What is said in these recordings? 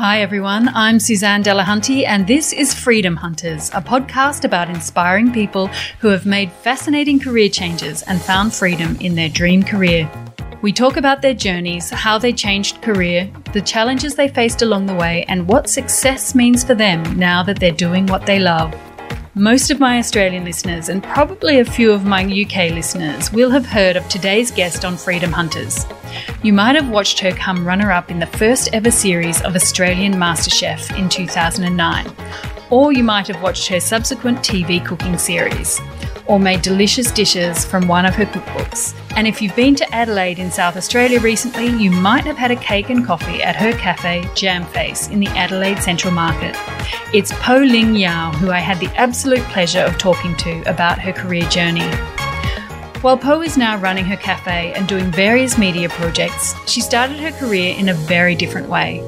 Hi, everyone. I'm Suzanne Delahunty, and this is Freedom Hunters, a podcast about inspiring people who have made fascinating career changes and found freedom in their dream career. We talk about their journeys, how they changed career, the challenges they faced along the way, and what success means for them now that they're doing what they love. Most of my Australian listeners, and probably a few of my UK listeners, will have heard of today's guest on Freedom Hunters. You might have watched her come runner up in the first ever series of Australian MasterChef in 2009, or you might have watched her subsequent TV cooking series or made delicious dishes from one of her cookbooks. And if you've been to Adelaide in South Australia recently, you might have had a cake and coffee at her cafe, Jamface, in the Adelaide Central Market. It's Poh Ling Yeow who I had the absolute pleasure of talking to about her career journey. While Poh is now running her cafe and doing various media projects, she started her career in a very different way.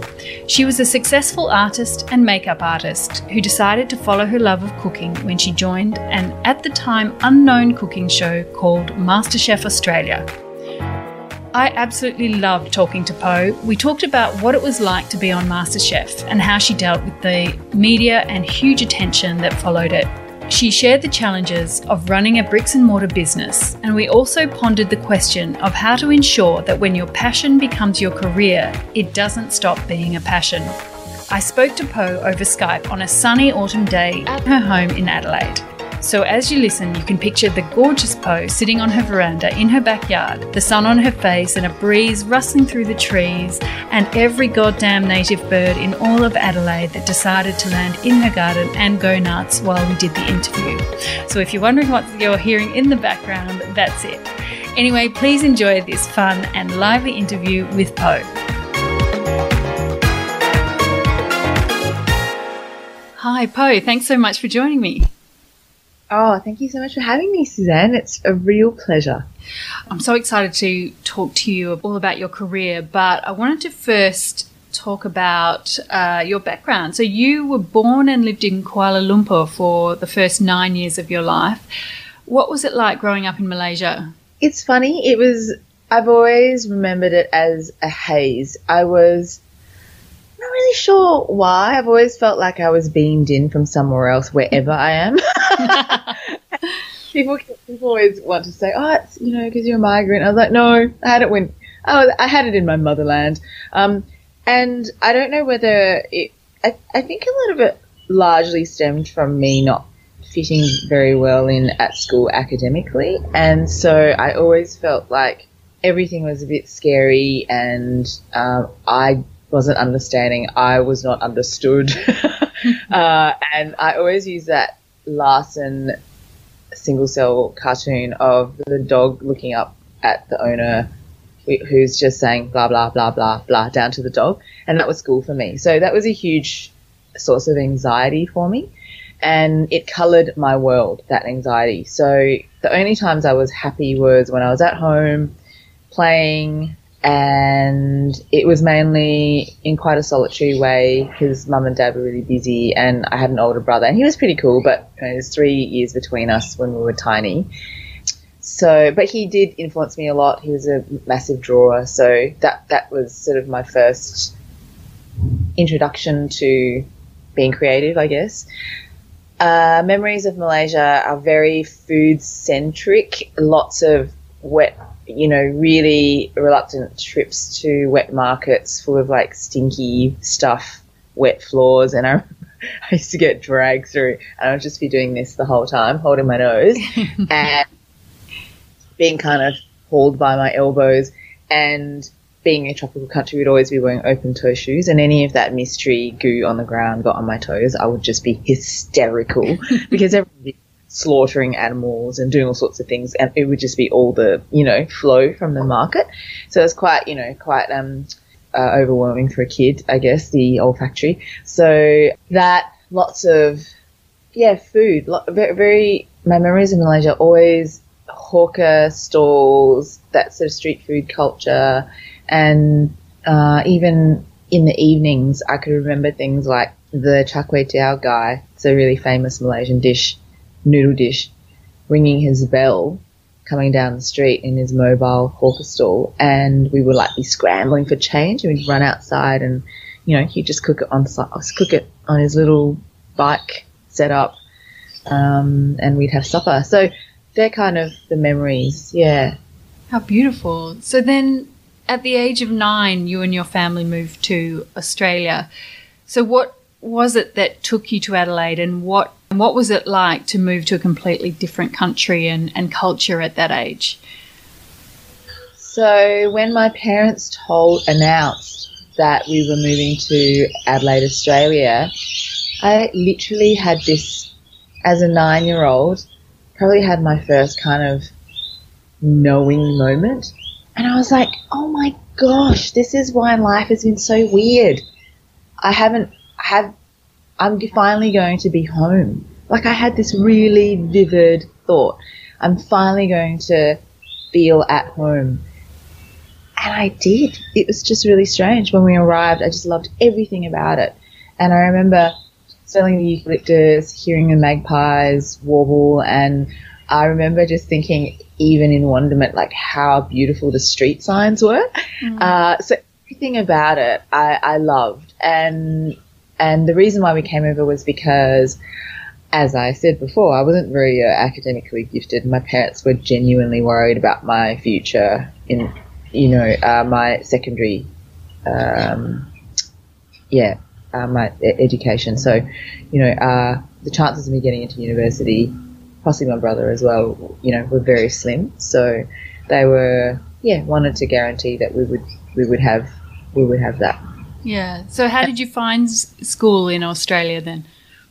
She was a successful artist and makeup artist who decided to follow her love of cooking when she joined an at the time unknown cooking show called MasterChef Australia. I absolutely loved talking to Poh. We talked about what it was like to be on MasterChef and how she dealt with the media and huge attention that followed it. She shared the challenges of running a bricks and mortar business, and we also pondered the question of how to ensure that when your passion becomes your career, it doesn't stop being a passion. I spoke to Poh over Skype on a sunny autumn day at her home in Adelaide. So as you listen, you can picture the gorgeous Poh sitting on her veranda in her backyard, the sun on her face and a breeze rustling through the trees, and every goddamn native bird in all of Adelaide that decided to land in her garden and go nuts while we did the interview. So if you're wondering what you're hearing in the background, that's it. Anyway, please enjoy this fun and lively interview with Poh. Hi, Poh. Thanks so much for joining me. Oh, thank you so much for having me, Suzanne. It's a real pleasure. I'm so excited to talk to you all about your career, but I wanted to first talk about uh, your background. So, you were born and lived in Kuala Lumpur for the first nine years of your life. What was it like growing up in Malaysia? It's funny. It was, I've always remembered it as a haze. I was not really sure why. I've always felt like I was beamed in from somewhere else, wherever I am. people, people always want to say, "Oh, it's you know because you're a migrant." I was like, "No, I had it when oh, I had it in my motherland." Um, and I don't know whether it. I, I think a lot of it largely stemmed from me not fitting very well in at school academically, and so I always felt like everything was a bit scary, and um, I wasn't understanding. I was not understood. uh, and I always use that Larson single cell cartoon of the dog looking up at the owner who's just saying blah, blah, blah, blah, blah down to the dog. And that was school for me. So that was a huge source of anxiety for me. And it colored my world, that anxiety. So the only times I was happy was when I was at home playing and it was mainly in quite a solitary way because mum and dad were really busy and I had an older brother and he was pretty cool but you know, there's three years between us when we were tiny. So but he did influence me a lot. He was a massive drawer. So that that was sort of my first introduction to being creative I guess. Uh, memories of Malaysia are very food centric lots of wet you know, really reluctant trips to wet markets full of like stinky stuff, wet floors, and I, I used to get dragged through, and I would just be doing this the whole time, holding my nose, and being kind of hauled by my elbows, and being a tropical country, we'd always be wearing open toe shoes, and any of that mystery goo on the ground got on my toes, I would just be hysterical because everybody slaughtering animals and doing all sorts of things, and it would just be all the you know flow from the market. So it's quite you know quite um, uh, overwhelming for a kid, I guess, the olfactory. So that lots of yeah food, very, very my memories of Malaysia always hawker stalls, that sort of street food culture, and uh, even in the evenings, I could remember things like the char kway guy. It's a really famous Malaysian dish noodle dish ringing his bell coming down the street in his mobile hawker stall and we would like be scrambling for change and we'd run outside and you know, he'd just cook it on cook it on his little bike setup, um, and we'd have supper. So they're kind of the memories. Yeah. How beautiful. So then, at the age of nine, you and your family moved to Australia. So what was it that took you to Adelaide, and what what was it like to move to a completely different country and, and culture at that age? So when my parents told announced that we were moving to Adelaide, Australia, I literally had this as a nine year old, probably had my first kind of knowing moment. And I was like, oh my gosh, this is why life has been so weird. I haven't had, I'm finally going to be home. Like I had this really vivid thought. I'm finally going to feel at home. And I did. It was just really strange. When we arrived, I just loved everything about it. And I remember smelling the eucalyptus, hearing the magpies warble, and I remember just thinking, even in wonderment, like how beautiful the street signs were. Mm. Uh, so everything about it, I, I loved. And and the reason why we came over was because as I said before, I wasn't very uh, academically gifted. My parents were genuinely worried about my future in you know, uh, my secondary, um, yeah, uh, my education. So, you know, uh, the chances of me getting into university, possibly my brother as well, you know, were very slim. So they were, yeah, wanted to guarantee that we would, we would have, we would have that. Yeah. So how did you find school in Australia then?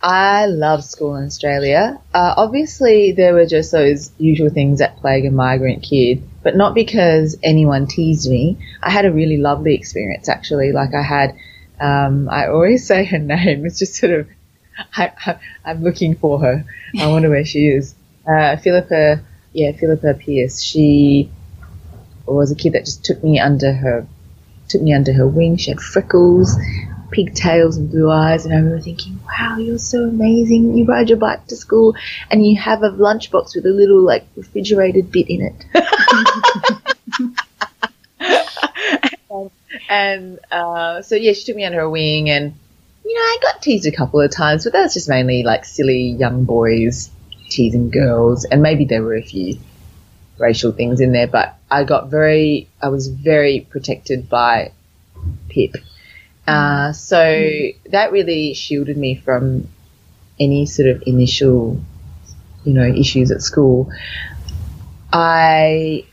I love school in Australia. Uh, obviously, there were just those usual things that plague a migrant kid, but not because anyone teased me. I had a really lovely experience actually. Like I had, um, I always say her name. It's just sort of, I, am looking for her. I wonder where she is. Uh, Philippa, yeah, Philippa Pierce. She was a kid that just took me under her, took me under her wing. She had freckles pigtails and blue eyes, and I remember thinking, "Wow, you're so amazing! You ride your bike to school, and you have a lunchbox with a little like refrigerated bit in it." and uh, so yeah, she took me under her wing, and you know, I got teased a couple of times, but that was just mainly like silly young boys teasing girls, and maybe there were a few racial things in there, but I got very, I was very protected by Pip uh, so that really shielded me from any sort of initial, you know, issues at school. I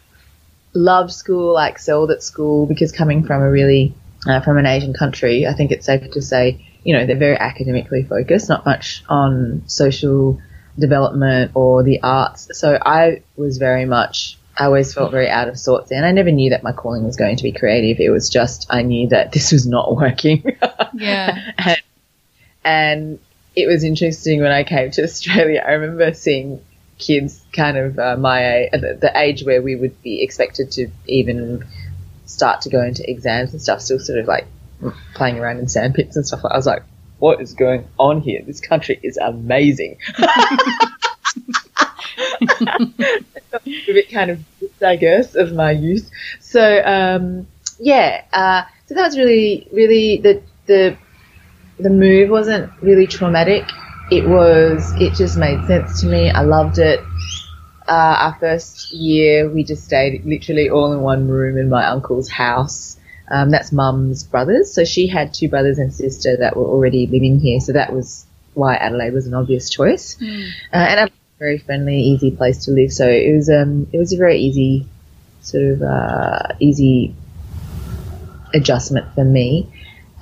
loved school, I excelled at school because coming from a really, uh, from an Asian country, I think it's safe to say, you know, they're very academically focused, not much on social development or the arts. So I was very much I always felt very out of sorts and I never knew that my calling was going to be creative. It was just I knew that this was not working. yeah. and, and, it was interesting when I came to Australia. I remember seeing kids kind of uh, my age, the, the age where we would be expected to even start to go into exams and stuff, still sort of like playing around in sandpits and stuff. I was like, what is going on here? This country is amazing. a bit kind of, guess, of my youth. So, um, yeah, uh, so that was really, really the the the move wasn't really traumatic. It was, it just made sense to me. I loved it. Uh, our first year, we just stayed literally all in one room in my uncle's house. Um, that's mum's brothers. So she had two brothers and sister that were already living here. So that was why Adelaide was an obvious choice. Mm. Uh, and a very friendly, easy place to live. So it was um, it was a very easy sort of uh, easy adjustment for me.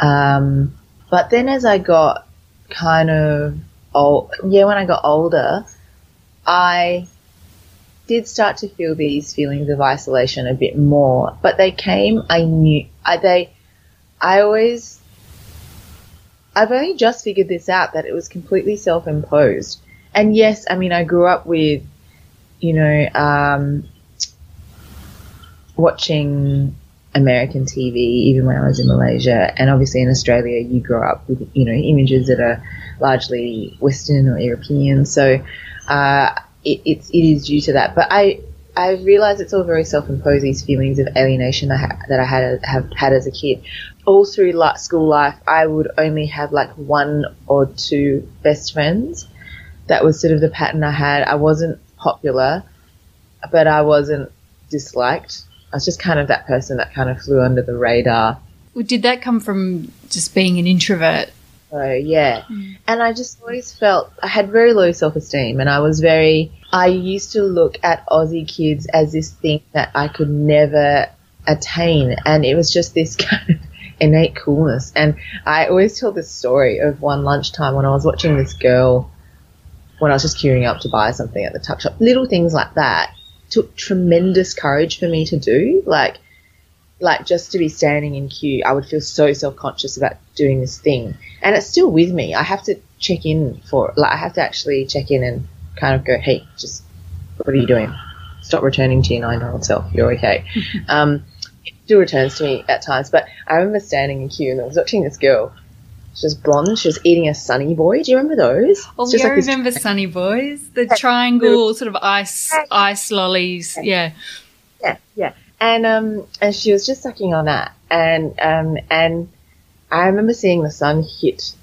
Um, but then as I got kind of old, yeah, when I got older, I did start to feel these feelings of isolation a bit more. But they came, I knew, I, they, I always, I've only just figured this out that it was completely self-imposed and yes, I mean, I grew up with, you know, um, watching American TV even when I was in Malaysia, and obviously in Australia, you grow up with, you know, images that are largely Western or European. So, uh, it, it's, it is due to that. But I, I realize it's all very self-imposed, these feelings of alienation that I, that I had, have had as a kid. all through like school life, I would only have like one or two best friends. That was sort of the pattern I had. I wasn't popular, but I wasn't disliked. I was just kind of that person that kind of flew under the radar. Did that come from just being an introvert? So yeah, mm. and I just always felt I had very low self esteem, and I was very. I used to look at Aussie kids as this thing that I could never attain, and it was just this kind of innate coolness. And I always tell this story of one lunchtime when I was watching this girl when I was just queuing up to buy something at the tuck shop. Little things like that took tremendous courage for me to do. Like, like just to be standing in queue, I would feel so self conscious about doing this thing, and it's still with me. I have to check in for like I have to actually check in and kind of go, hey, just what are you doing? Stop returning to your nine year old self. You're okay. um, it still returns to me at times, but I remember standing in queue and I was watching this girl. She was blonde. She was eating a Sunny Boy. Do you remember those? Oh, yeah, I like this- remember Sunny Boys, the triangle sort of ice ice lollies. Yeah. Yeah, yeah. And um, and she was just sucking on that, and um, and I remember seeing the sun hit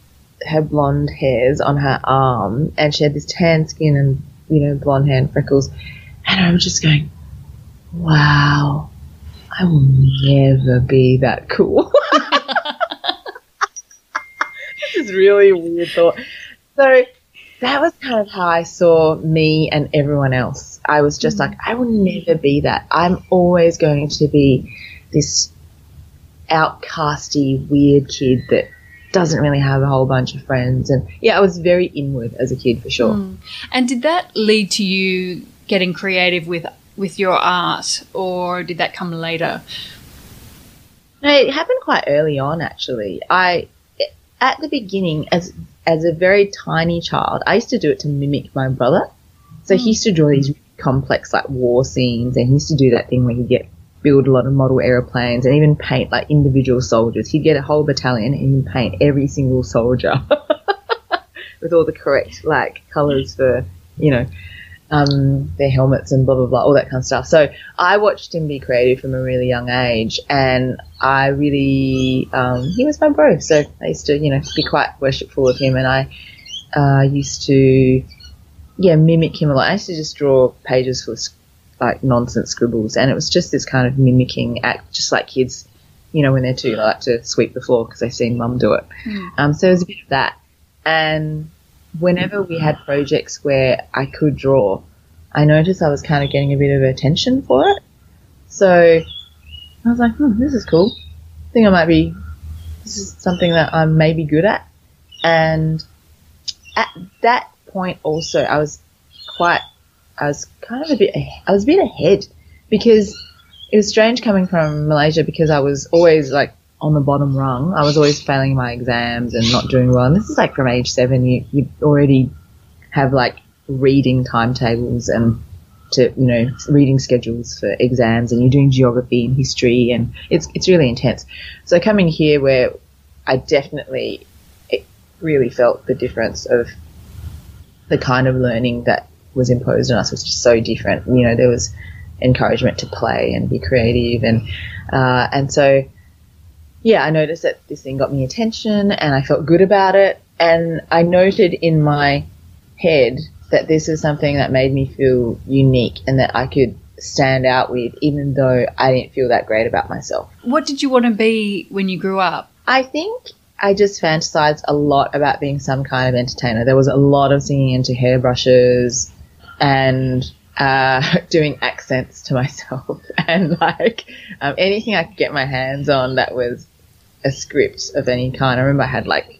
her blonde hairs on her arm, and she had this tan skin and you know blonde hair and freckles, and I was just going, wow, I will never be that cool. this is really a weird thought. So that was kind of how I saw me and everyone else. I was just like, I will never be that. I'm always going to be this outcasty, weird kid that doesn't really have a whole bunch of friends. And yeah, I was very inward as a kid for sure. Mm. And did that lead to you getting creative with with your art, or did that come later? No, it happened quite early on actually. I at the beginning as as a very tiny child, I used to do it to mimic my brother. So he used to draw these complex like war scenes and he used to do that thing where he'd get build a lot of model aeroplanes and even paint like individual soldiers. He'd get a whole battalion and he'd paint every single soldier with all the correct like colours for, you know, um, their helmets and blah blah blah, all that kind of stuff. So I watched him be creative from a really young age, and I really um, he was my bro. So I used to you know be quite worshipful of him, and I uh, used to yeah mimic him a lot. I used to just draw pages full of like nonsense scribbles, and it was just this kind of mimicking act, just like kids. You know, when they're two, they like to sweep the floor because they've seen mum do it. Um, so it was a bit of that. And whenever we had projects where I could draw, I noticed I was kind of getting a bit of attention for it. So I was like, hmm, this is cool. I think I might be, this is something that I'm maybe good at. And at that point also, I was quite, I was kind of a bit, I was a bit ahead because it was strange coming from Malaysia because I was always like on the bottom rung. I was always failing my exams and not doing well. And this is like from age seven, you, you already have like reading timetables and to, you know, reading schedules for exams and you're doing geography and history and it's, it's really intense. So coming here where I definitely it really felt the difference of the kind of learning that was imposed on us was just so different. You know, there was encouragement to play and be creative and, uh, and so, yeah, I noticed that this thing got me attention and I felt good about it. And I noted in my head that this is something that made me feel unique and that I could stand out with, even though I didn't feel that great about myself. What did you want to be when you grew up? I think I just fantasized a lot about being some kind of entertainer. There was a lot of singing into hairbrushes and uh, doing accents to myself and like um, anything I could get my hands on that was a script of any kind. I remember I had like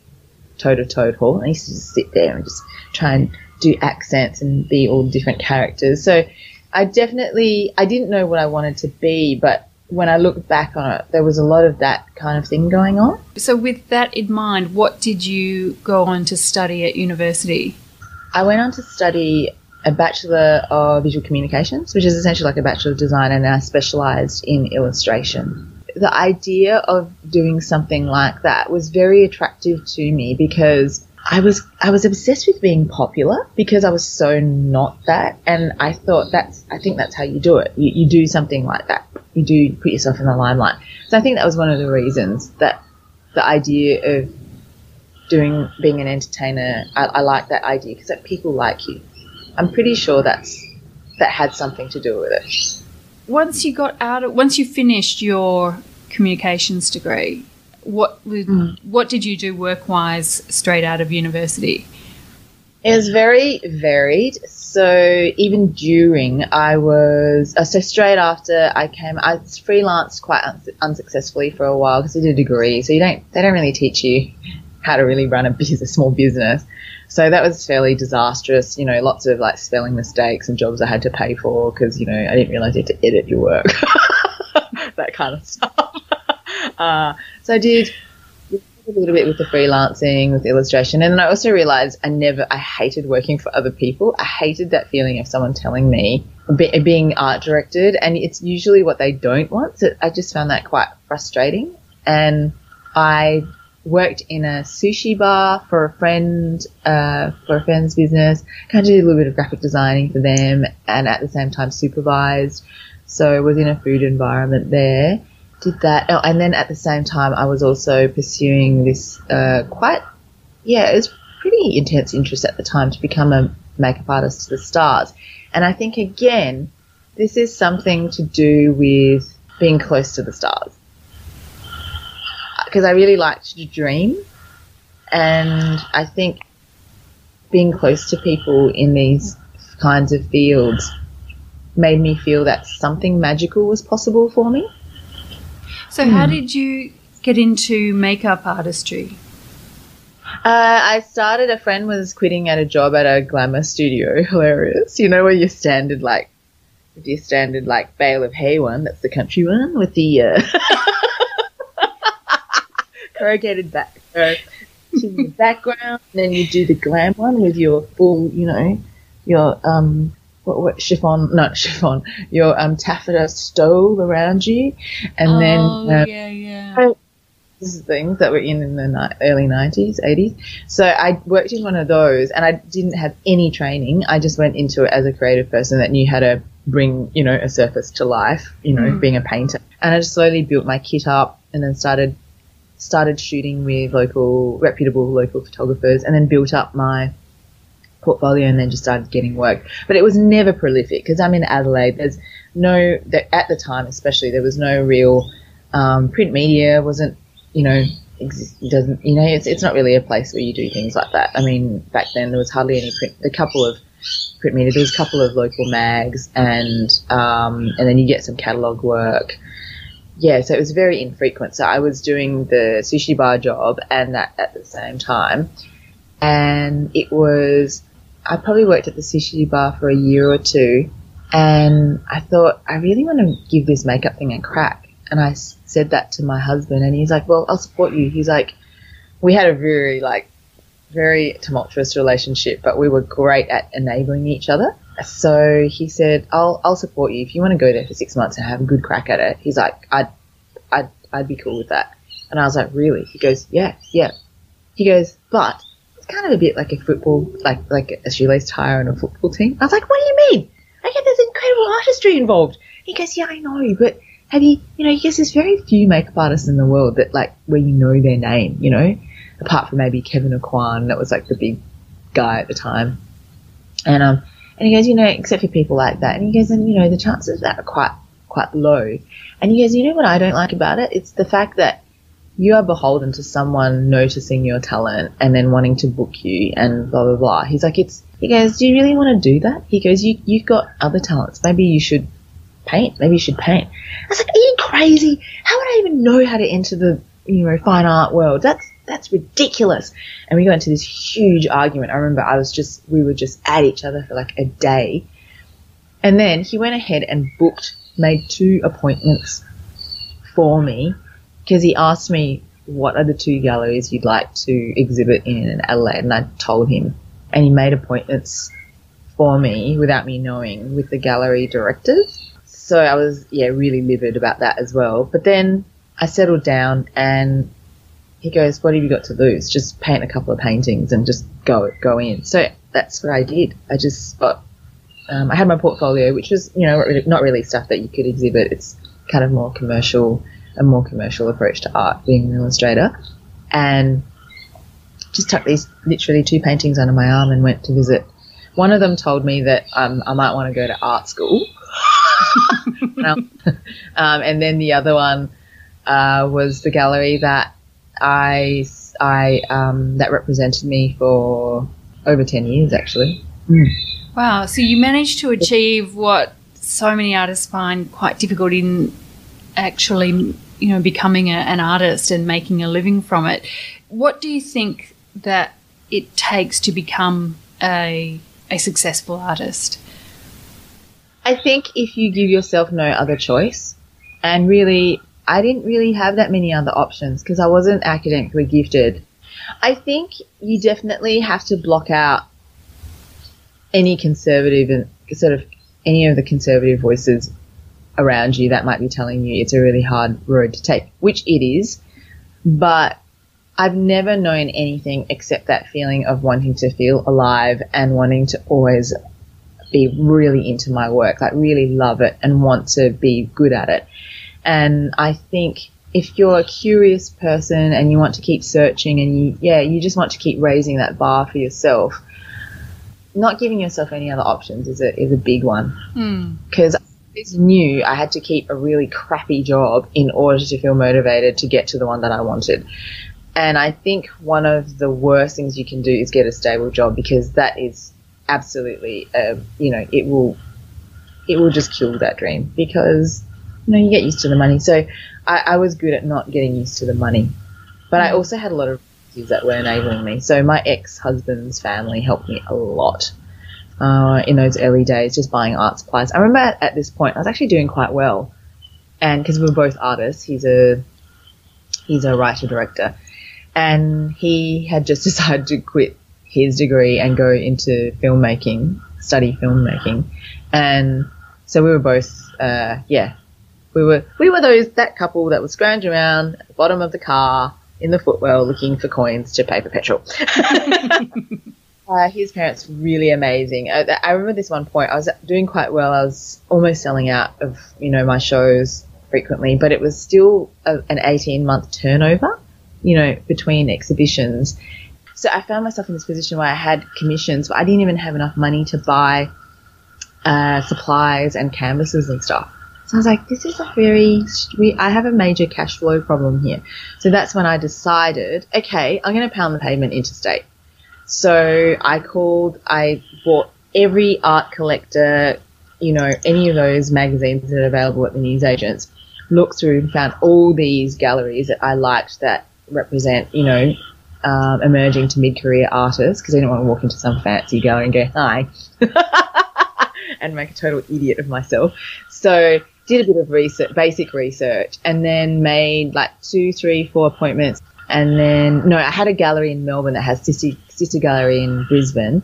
Toad of Toad Hall. I used to just sit there and just try and do accents and be all different characters. So I definitely I didn't know what I wanted to be, but when I look back on it, there was a lot of that kind of thing going on. So, with that in mind, what did you go on to study at university? I went on to study a Bachelor of Visual Communications, which is essentially like a Bachelor of Design, and I specialized in illustration. The idea of doing something like that was very attractive to me because I was I was obsessed with being popular because I was so not that, and I thought that's I think that's how you do it. You, you do something like that. You do put yourself in the limelight. So I think that was one of the reasons that the idea of doing being an entertainer. I, I like that idea because that people like you. I'm pretty sure that's that had something to do with it. Once you got out of, once you finished your communications degree, what mm. what did you do work wise straight out of university? It was very varied. So even during, I was uh, so straight after I came, I freelanced quite un- unsuccessfully for a while because I did a degree. So you don't, they don't really teach you how to really run a business, a small business. So that was fairly disastrous. You know, lots of like spelling mistakes and jobs I had to pay for because you know I didn't realize you had to edit your work, that kind of stuff. Uh, so I did a little bit with the freelancing, with illustration, and I also realized I never, I hated working for other people. I hated that feeling of someone telling me be, being art directed, and it's usually what they don't want. So I just found that quite frustrating, and I worked in a sushi bar for a friend, uh, for a friend's business. Kind of did a little bit of graphic designing for them, and at the same time supervised. So was in a food environment there did that. Oh, and then at the same time, I was also pursuing this uh, quite, yeah, it was pretty intense interest at the time to become a makeup artist to the stars. And I think again, this is something to do with being close to the stars. Because I really liked to dream, and I think being close to people in these kinds of fields made me feel that something magical was possible for me. So, mm. how hmm. did you get into makeup artistry? Uh, I started. A friend was quitting at a job at a glamour studio. Hilarious, you know, where your standard like, with your standard like bale of hay one. That's the country one with the uh, corrugated back uh, to the background. And then you do the glam one with your full, you know, your um what, what chiffon, not chiffon, your um, taffeta stole around you, and oh, then uh, yeah, yeah. This is things that were in in the ni- early nineties, eighties. So I worked in one of those, and I didn't have any training. I just went into it as a creative person that knew how to bring, you know, a surface to life. You know, mm. being a painter, and I just slowly built my kit up, and then started started shooting with local, reputable local photographers, and then built up my portfolio and then just started getting work. But it was never prolific because I'm in Adelaide. There's no, at the time especially, there was no real um, print media, wasn't, you know, doesn't, you know, it's, it's not really a place where you do things like that. I mean, back then there was hardly any print, a couple of print media, there was a couple of local mags and, um, and then you get some catalogue work. Yeah, so it was very infrequent. So I was doing the sushi bar job and that at the same time. And it was I probably worked at the sushi bar for a year or two, and I thought I really want to give this makeup thing a crack. And I said that to my husband, and he's like, "Well, I'll support you." He's like, we had a very like very tumultuous relationship, but we were great at enabling each other. So he said, "I'll I'll support you if you want to go there for six months and have a good crack at it." He's like, "I'd I'd I'd be cool with that." And I was like, "Really?" He goes, "Yeah, yeah." He goes, "But it's kind of a bit like a football, like like a shoelace tie on a football team. I was like, what do you mean? I get there's incredible artistry involved. He goes, yeah, I know, but have you, you know, he goes, there's very few makeup artists in the world that like where you know their name, you know, apart from maybe Kevyn Aucoin, that was like the big guy at the time. And um, and he goes, you know, except for people like that. And he goes, and you know, the chances of that are quite quite low. And he goes, you know what I don't like about it? It's the fact that you are beholden to someone noticing your talent and then wanting to book you and blah blah blah. He's like, it's. He goes, do you really want to do that? He goes, you you've got other talents. Maybe you should paint. Maybe you should paint. I was like, are you crazy? How would I even know how to enter the you know fine art world? That's that's ridiculous. And we got into this huge argument. I remember I was just we were just at each other for like a day. And then he went ahead and booked, made two appointments for me because he asked me what are the two galleries you'd like to exhibit in Adelaide, and I told him, and he made appointments for me without me knowing with the gallery directors. So I was yeah really livid about that as well. But then I settled down and he goes, "What have you got to lose? Just paint a couple of paintings and just go go in." So that's what I did. I just got. Um, I had my portfolio, which was you know not really stuff that you could exhibit. It's kind of more commercial a more commercial approach to art, being an illustrator. and just tucked these literally two paintings under my arm and went to visit. One of them told me that um, I might want to go to art school. um, and then the other one uh, was the gallery that I, I um, that represented me for over 10 years actually. Mm. Wow. So you managed to achieve what so many artists find quite difficult in actually, you know, becoming a, an artist and making a living from it. What do you think that it takes to become a, a successful artist? I think if you give yourself no other choice, and really, I didn't really have that many other options because I wasn't academically gifted. I think you definitely have to block out any conservative and sort of any of the conservative voices around you that might be telling you it's a really hard road to take, which it is. But I've never known anything except that feeling of wanting to feel alive and wanting to always be really into my work, like really love it and want to be good at it. And I think if you're a curious person and you want to keep searching and you, yeah, you just want to keep raising that bar for yourself, not giving yourself any other options is a is a big one because. Mm. I knew I had to keep a really crappy job in order to feel motivated to get to the one that I wanted. And I think one of the worst things you can do is get a stable job because that is absolutely, uh, you know, it will, it will just kill that dream because, you know, you get used to the money. So I, I was good at not getting used to the money, but I also had a lot of that were enabling me. So my ex-husband's family helped me a lot uh, in those early days, just buying art supplies. I remember at, at this point I was actually doing quite well, and because we were both artists, he's a he's a writer director, and he had just decided to quit his degree and go into filmmaking, study filmmaking, and so we were both uh, yeah. We were we were those that couple that was scrounging around at the bottom of the car in the footwell looking for coins to pay for petrol. uh, his parents really amazing. I, I, remember this one point. I was doing quite well. I was almost selling out of you know my shows frequently, but it was still a, an eighteen month turnover. You know between exhibitions. So I found myself in this position where I had commissions, but I didn't even have enough money to buy uh, supplies and canvases and stuff. So I was like, this is a very, I have a major cash flow problem here. So that's when I decided, okay, I'm going to pound the pavement interstate. So I called, I bought every art collector, you know, any of those magazines that are available at the newsagents, looked through and found all these galleries that I liked that represent, you know, um, emerging to mid-career artists because I didn't want to walk into some fancy gallery and go, hi, and make a total idiot of myself. So did a bit of research, basic research, and then made like two, three, four appointments. And then, no, I had a gallery in Melbourne that has sister, sister gallery in Brisbane,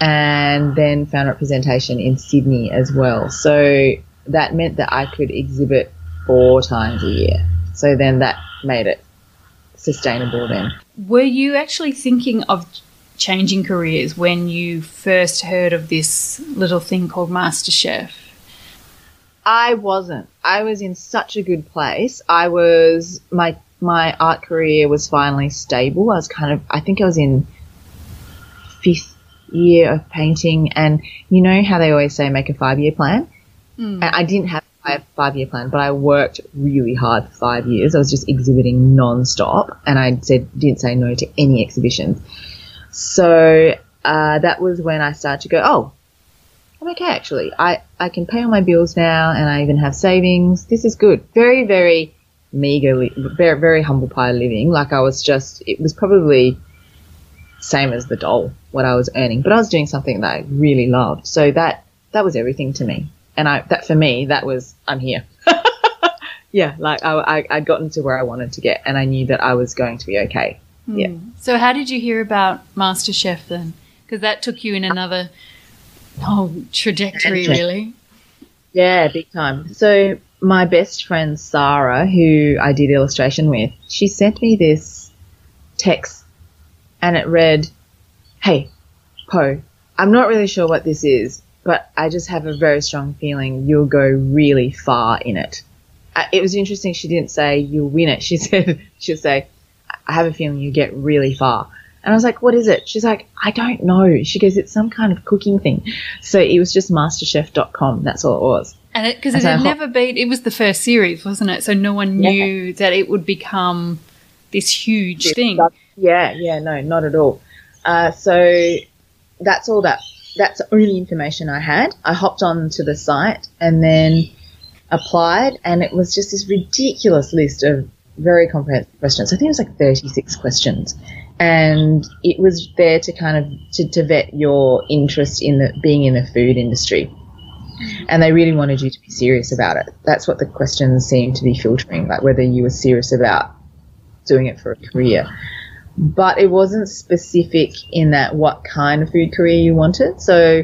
and then found representation in Sydney as well. So that meant that I could exhibit four times a year. So then that made it sustainable then. Were you actually thinking of changing careers when you first heard of this little thing called MasterChef? I wasn't. I was in such a good place. I was my my art career was finally stable. I was kind of I think I was in fifth year of painting and you know how they always say make a five year plan? Mm. I didn't have a five year plan, but I worked really hard for five years. I was just exhibiting non-stop and I said didn't say no to any exhibitions. So uh, that was when I started to go, oh, I'm okay actually. I, I can pay all my bills now and I even have savings. This is good. Very, very meager, very, very humble pie living. Like I was just, it was probably same as the doll, what I was earning, but I was doing something that I really loved. So that, that was everything to me. And I, that for me, that was, I'm here. yeah, like I, I, I'd gotten to where I wanted to get and I knew that I was going to be okay. Mm. Yeah. So how did you hear about MasterChef then? Because that took you in another whole trajectory, really. Yeah, big time. So my best friend Sarah, who I did illustration with, she sent me this text, and it read, "Hey, Poh, I'm not really sure what this is, but I just have a very strong feeling you'll go really far in it." Uh, it was interesting. She didn't say you'll win it. She said she'll say, I have a feeling you get really far. And I was like, what is it? She's like, I don't know. She goes, it's some kind of cooking thing. So it was just masterchef.com. That's all it was. And because it, had so- never been, it was the first series, wasn't it? So no one Yeah. knew that it would become this huge thing. Yeah, yeah, no, not at all. Uh, so that's all that, that's the only information I had. I hopped onto the site and then applied and it was just this ridiculous list of very comprehensive questions. I think it was like 36 questions. And it was there to kind of, to, to vet your interest in the, being in the food industry. And they really wanted you to be serious about it. That's what the questions seemed to be filtering, like whether you were serious about doing it for a career. But it wasn't specific in that what kind of food career you wanted. So,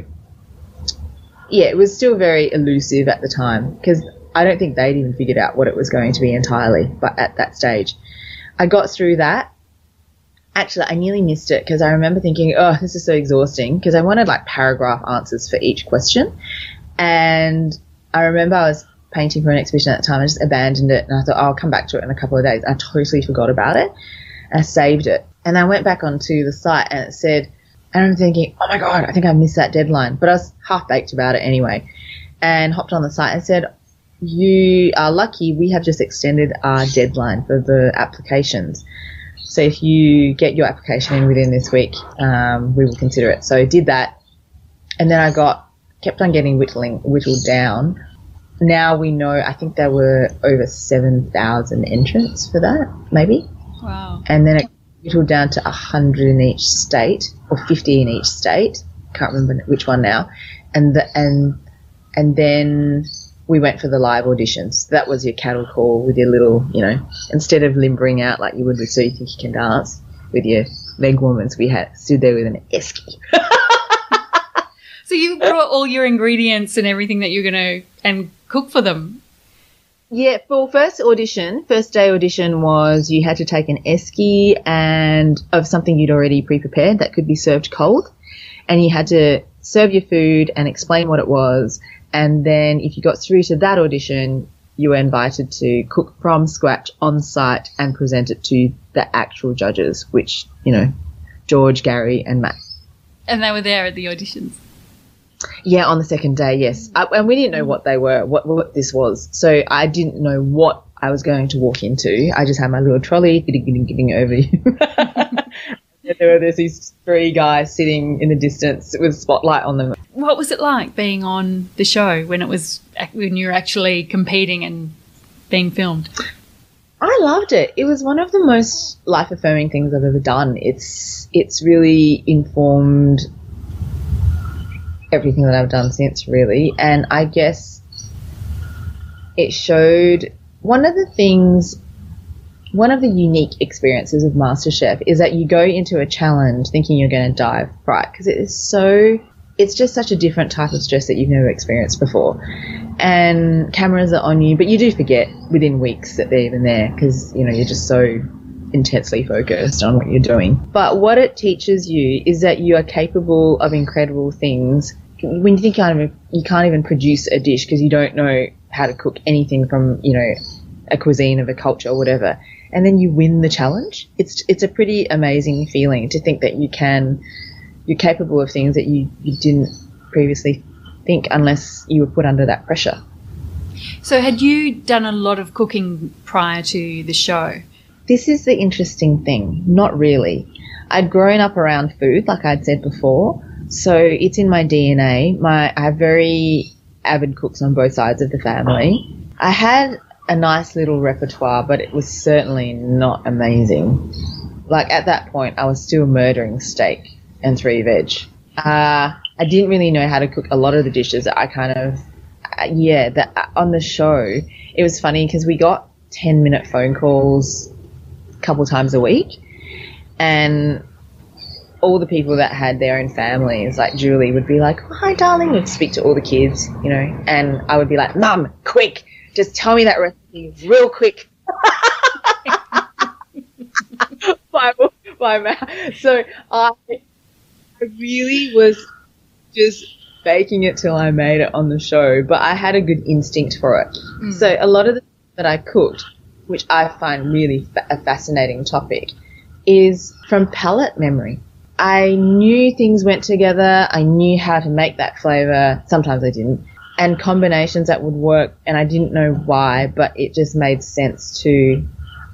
yeah, it was still very elusive at the time because I don't think they'd even figured out what it was going to be entirely. But at that stage, I got through that. Actually, I nearly missed it because I remember thinking, oh, this is so exhausting because I wanted like paragraph answers for each question. And I remember I was painting for an exhibition at the time. I just abandoned it and I thought, oh, I'll come back to it in a couple of days. I totally forgot about it. I saved it. And I went back onto the site and it said, and I'm thinking, oh my God, I think I missed that deadline. But I was half baked about it anyway. And hopped on the site and said, you are lucky. We have just extended our deadline for the applications. So if you get your application in within this week, um, we will consider it. So I did that. And then I got, kept on getting whittling, whittled down. Now we know, I think there were over 7,000 entrants for that, maybe Wow. and then it whittled down to 100 in each state or 50 in each state can't remember which one now and the, and and then we went for the live auditions. That was your cattle call with your little you know instead of limbering out like you would with so you think you can dance with your leg warmers we had stood there with an esky. So you brought all your ingredients and everything that you're going to and cook for them. Yeah, for first audition, first day audition was you had to take an esky and of something you'd already pre-prepared that could be served cold, and you had to serve your food and explain what it was, and then if you got through to that audition, you were invited to cook from scratch on site and present it to the actual judges, which you know, George, Gary, and Matt. And they were there at the auditions. Yeah, on the second day, yes. I, and we didn't know what they were, what, what this was. So I didn't know what I was going to walk into. I just had my little trolley, getting, getting, getting over you. There were these three guys sitting in the distance with spotlight on them. What was it like being on the show when it was when you were actually competing and being filmed? I loved it. It was one of the most life affirming things I've ever done. It's it's really informed everything that I've done since, really. And I guess it showed one of the things, one of the unique experiences of MasterChef is that you go into a challenge thinking you're going to dive right because it is so. It's just such a different type of stress that you've never experienced before, and cameras are on you, but you do forget within weeks that they're even there because you know you're just so intensely focused on what you're doing. But what it teaches you is that you are capable of incredible things. When you think kind of you can't even produce a dish because you don't know how to cook anything from you know a cuisine of a culture or whatever, and then you win the challenge. It's it's a pretty amazing feeling to think that you can you're capable of things that you, you didn't previously think unless you were put under that pressure. So had you done a lot of cooking prior to the show? This is the interesting thing. Not really. I'd grown up around food, like I'd said before, so it's in my DNA. My I have very avid cooks on both sides of the family. I had a nice little repertoire, but it was certainly not amazing. Like at that point, I was still murdering steak and three veg. Uh, I didn't really know how to cook a lot of the dishes. I kind of, uh, yeah, that on the show, it was funny because we got 10 minute phone calls a couple times a week. And all the people that had their own families, like Julie, would be like, oh, "Hi, darling," would speak to all the kids, you know, and I would be like, "Mum, quick, just tell me that recipe real quick." by, by mouth. So I, I really was just baking it till I made it on the show, but I had a good instinct for it. Mm. So a lot of the that I cooked which I find really fa- a fascinating topic, is from palate memory. I knew things went together. I knew how to make that flavor. Sometimes I didn't. And combinations that would work, and I didn't know why, but it just made sense to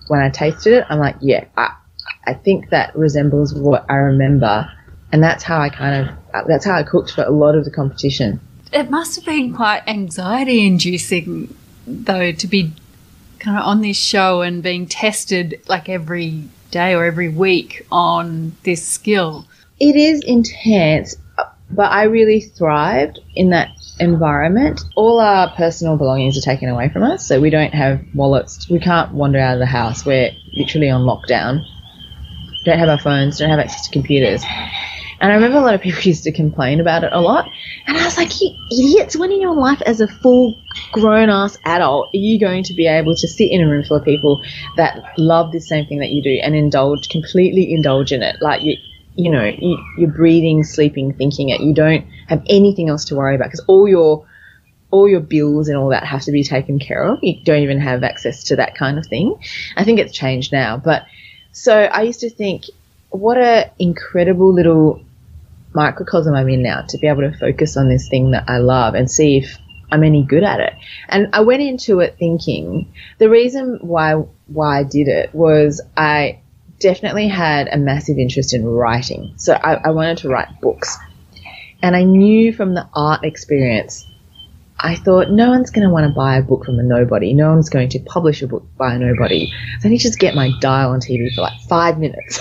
when I tasted it. I'm like, yeah, I, I think that resembles what I remember, and that's how I kind of that's how I cooked for a lot of the competition. It must have been quite anxiety inducing, though, to be kind of on this show and being tested like every day or every week on this skill. It is intense, but I really thrived in that environment. All our personal belongings are taken away from us, so we don't have wallets. We can't wander out of the house. We're literally on lockdown. Don't have our phones, don't have access to computers. And I remember a lot of people used to complain about it a lot. And I was like, you idiots, when in your life as a full grown ass adult are you going to be able to sit in a room full of people that love the same thing that you do and indulge, completely indulge in it? Like you, you know, you, you're breathing, sleeping, thinking it. You don't have anything else to worry about because all your all your bills and all that have to be taken care of. You don't even have access to that kind of thing. I think it's changed now, but so I used to think, what a incredible little microcosm I'm in now to be able to focus on this thing that I love and see if I'm any good at it. And I went into it thinking the reason why why I did it was I definitely had a massive interest in writing. So I, I wanted to write books. And I knew from the art experience I thought no one's going to want to buy a book from a nobody. No one's going to publish a book by a nobody. So I need to just get my dial on TV for like five minutes.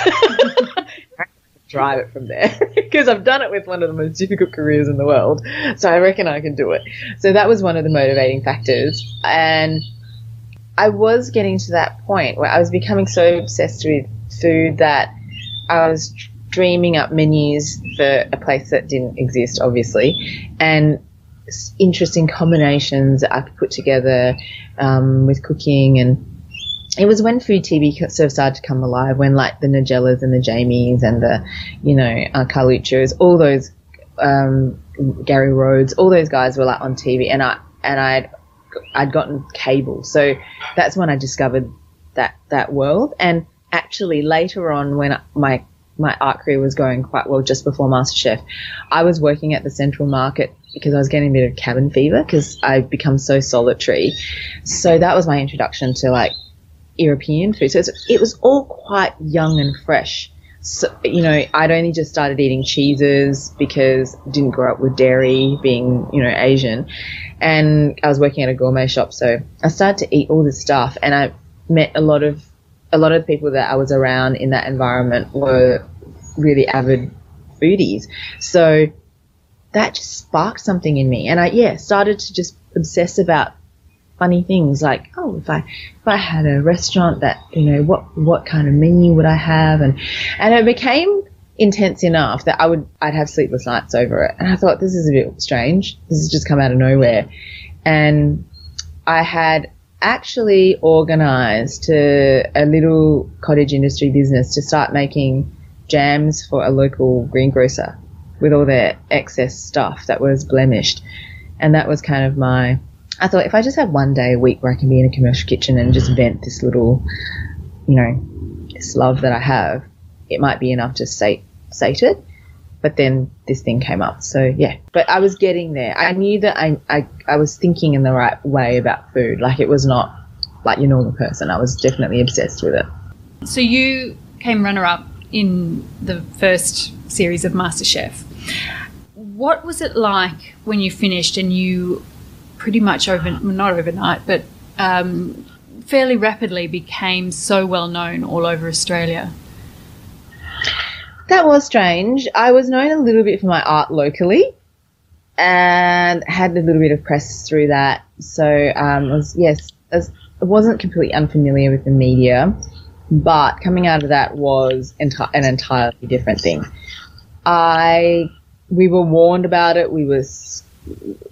Drive it from there because I've done it with one of the most difficult careers in the world. So I reckon I can do it. So that was one of the motivating factors. And I was getting to that point where I was becoming so obsessed with food that I was dreaming up menus for a place that didn't exist, obviously. And interesting combinations that I could put together um, with cooking and it was when food TV sort of started to come alive, when like the Nigellas and the Jamies and the, you know, uh, Carluccios, all those, um, Gary Rhodes, all those guys were like on TV, and I and I'd I'd gotten cable, so that's when I discovered that that world. And actually, later on, when my my art career was going quite well just before MasterChef, I was working at the Central Market because I was getting a bit of cabin fever because I've become so solitary. So that was my introduction to like European food. So it was all quite young and fresh. So, you know, I'd only just started eating cheeses because didn't grow up with dairy, being, you know, Asian. And I was working at a gourmet shop. So I started to eat all this stuff and I met a lot of, a lot of people that I was around in that environment were really avid foodies. So that just sparked something in me. And I, yeah, started to just obsess about funny things like, oh, if I, if I had a restaurant that, you know, what, what kind of menu would I have? And, and it became intense enough that I would, I'd have sleepless nights over it. And I thought, this is a bit strange. This has just come out of nowhere. And I had actually organized to a little cottage industry business to start making jams for a local greengrocer with all their excess stuff that was blemished. And that was kind of my. I thought if I just have one day a week where I can be in a commercial kitchen and just mm. vent this little, you know, this love that I have, it might be enough to sate, sate it. But then this thing came up. So yeah, but I was getting there. I knew that I, I, I was thinking in the right way about food. Like it was not like your normal person. I was definitely obsessed with it. So you came runner up in the first series of MasterChef. What was it like when you finished and you pretty much over not overnight, but um, fairly rapidly became so well known all over Australia? That was strange. I was known a little bit for my art locally and had a little bit of press through that. So um, was yes, I wasn't completely unfamiliar with the media, but coming out of that was enti- an entirely different thing. I we were warned about it. We was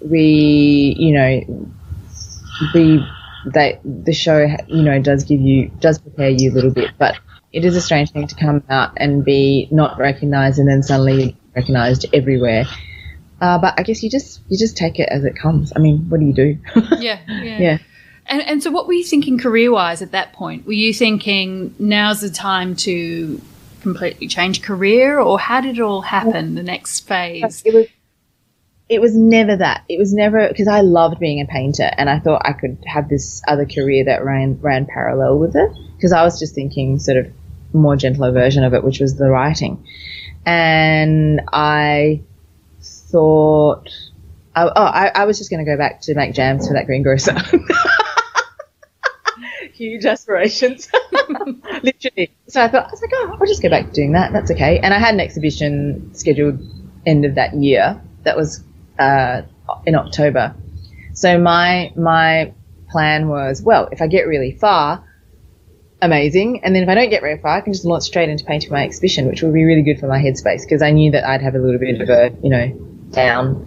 we you know we that the show you know does give you does prepare you a little bit, but it is a strange thing to come out and be not recognized and then suddenly recognized everywhere. Uh, but I guess you just you just take it as it comes. I mean, what do you do? yeah, yeah. yeah. And, and so, what were you thinking career wise at that point? Were you thinking now's the time to completely change career, or how did it all happen? The next phase. It was. It was never that. It was never because I loved being a painter, and I thought I could have this other career that ran ran parallel with it. Because I was just thinking sort of more gentler version of it, which was the writing, and I thought, oh, oh I, I was just going to go back to make jams for that greengrocer. Huge aspirations, literally. So I thought, I was like, oh, I'll just go back to doing that. That's okay. And I had an exhibition scheduled end of that year. That was uh, in October. So my my plan was, well, if I get really far, amazing. And then if I don't get very far, I can just launch straight into painting my exhibition, which would be really good for my headspace because I knew that I'd have a little bit of a, you know, down,